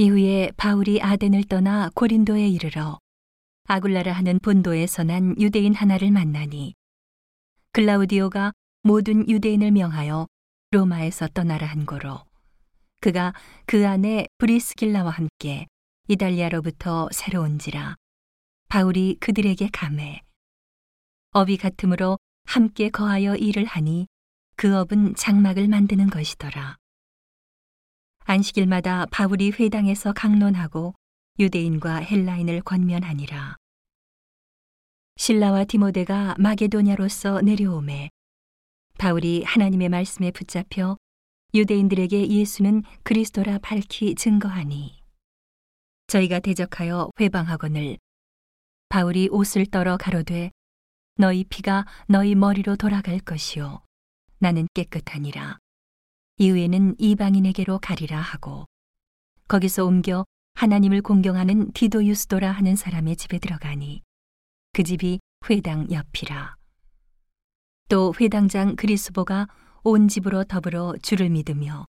이후에 바울이 아덴을 떠나 고린도에 이르러 아굴라라 하는 본도에서 난 유대인 하나를 만나니 글라우디오가 모든 유대인을 명하여 로마에서 떠나라 한 거로 그가 그 안에 브리스길라와 함께 이달리아로부터 새로운지라 바울이 그들에게 감해 업이 같으므로 함께 거하여 일을 하니 그 업은 장막을 만드는 것이더라. 안식일마다 바울이 회당에서 강론하고 유대인과 헬라인을 권면하니라. 신라와 디모데가 마게도냐로서 내려오매 바울이 하나님의 말씀에 붙잡혀 유대인들에게 예수는 그리스도라 밝히 증거하니 저희가 대적하여 회방하거늘 바울이 옷을 떨어 가로되 너희 피가 너희 머리로 돌아갈 것이요 나는 깨끗하니라 이후에는 이방인에게로 가리라 하고 거기서 옮겨 하나님을 공경하는 디도 유스도라 하는 사람의 집에 들어가니 그 집이 회당 옆이라 또 회당장 그리스보가 온 집으로 더불어 주를 믿으며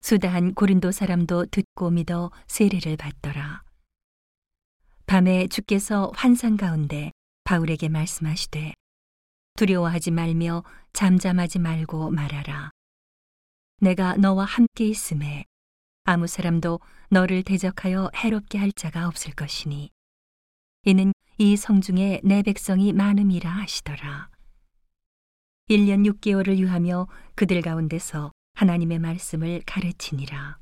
수다한 고린도 사람도 듣고 믿어 세례를 받더라. 밤에 주께서 환상 가운데 바울에게 말씀하시되 두려워하지 말며 잠잠하지 말고 말하라. 내가 너와 함께 있음에 아무 사람도 너를 대적하여 해롭게 할 자가 없을 것이니 이는 이 성중에 내 백성이 많음이라 하시더라. 1년 6개월을 유하며 그들 가운데서 하나님의 말씀을 가르치니라.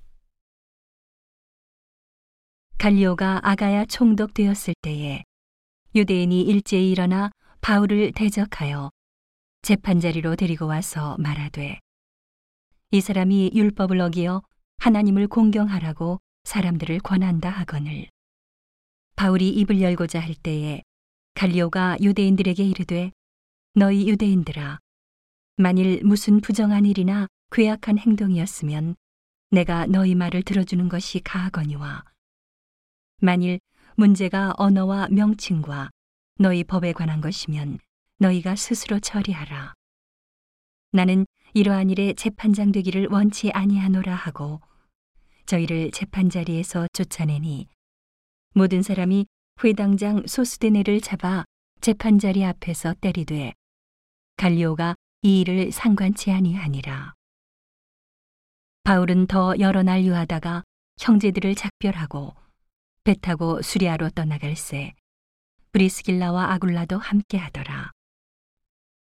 갈리오가 아가야 총독 되었을 때에 유대인이 일제히 일어나 바울을 대적하여 재판자리로 데리고 와서 말하되 이 사람이 율법을 어기어 하나님을 공경하라고 사람들을 권한다 하거늘 바울이 입을 열고자 할 때에 갈리오가 유대인들에게 이르되 너희 유대인들아 만일 무슨 부정한 일이나 괴악한 행동이었으면 내가 너희 말을 들어주는 것이 가하거니와 만일 문제가 언어와 명칭과 너희 법에 관한 것이면 너희가 스스로 처리하라. 나는 이러한 일에 재판장 되기를 원치 아니하노라 하고 저희를 재판 자리에서 쫓아내니 모든 사람이 회당장 소스데네를 잡아 재판 자리 앞에서 때리되 갈리오가 이 일을 상관치 아니하니라. 바울은 더 여러 날 유하다가 형제들을 작별하고 배 타고 수리아로 떠나갈새 브리스길라와 아굴라도 함께 하더라.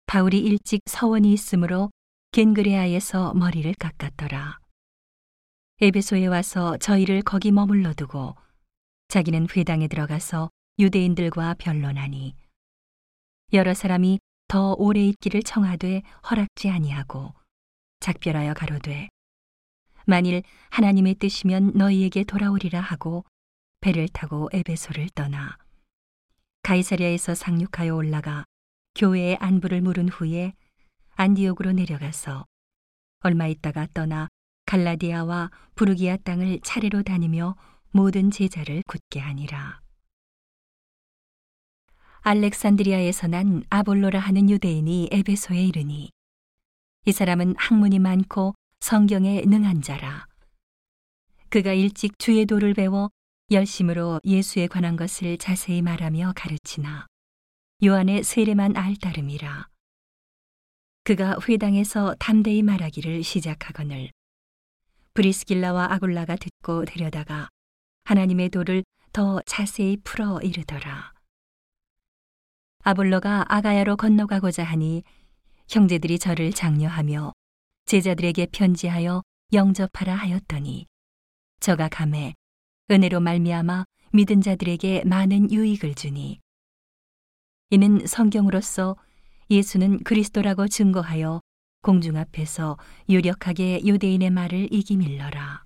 바울이 일찍 서원이 있으므로 겐그레아에서 머리를 깎았더라. 에베소에 와서 저희를 거기 머물러 두고 자기는 회당에 들어가서 유대인들과 변론하니 여러 사람이 더 오래 있기를 청하되 허락지 아니하고 작별하여 가로되 만일 하나님의 뜻이면 너희에게 돌아오리라 하고 배를 타고 에베소를 떠나 가이사랴에서 상륙하여 올라가 교회의 안부를 물은 후에 안디옥으로 내려가서 얼마 있다가 떠나 갈라디아와 부르기아 땅을 차례로 다니며 모든 제자를 굳게 하니라. 알렉산드리아에서 난 아볼로라 하는 유대인이 에베소에 이르니 이 사람은 학문이 많고 성경에 능한 자라. 그가 일찍 주의 도를 배워 열심으로 예수에 관한 것을 자세히 말하며 가르치나 요한의 세례만 알 따름이라. 그가 회당에서 담대히 말하기를 시작하거늘 브리스길라와 아굴라가 듣고 데려다가 하나님의 도를 더 자세히 풀어 이르더라. 아볼로가 아가야로 건너가고자 하니 형제들이 저를 장려하며 제자들에게 편지하여 영접하라 하였더니 저가 감해 은혜로 말미암아 믿은 자들에게 많은 유익을 주니 이는 성경으로서 예수는 그리스도라고 증거하여 공중 앞에서 유력하게 유대인의 말을 이기밀러라.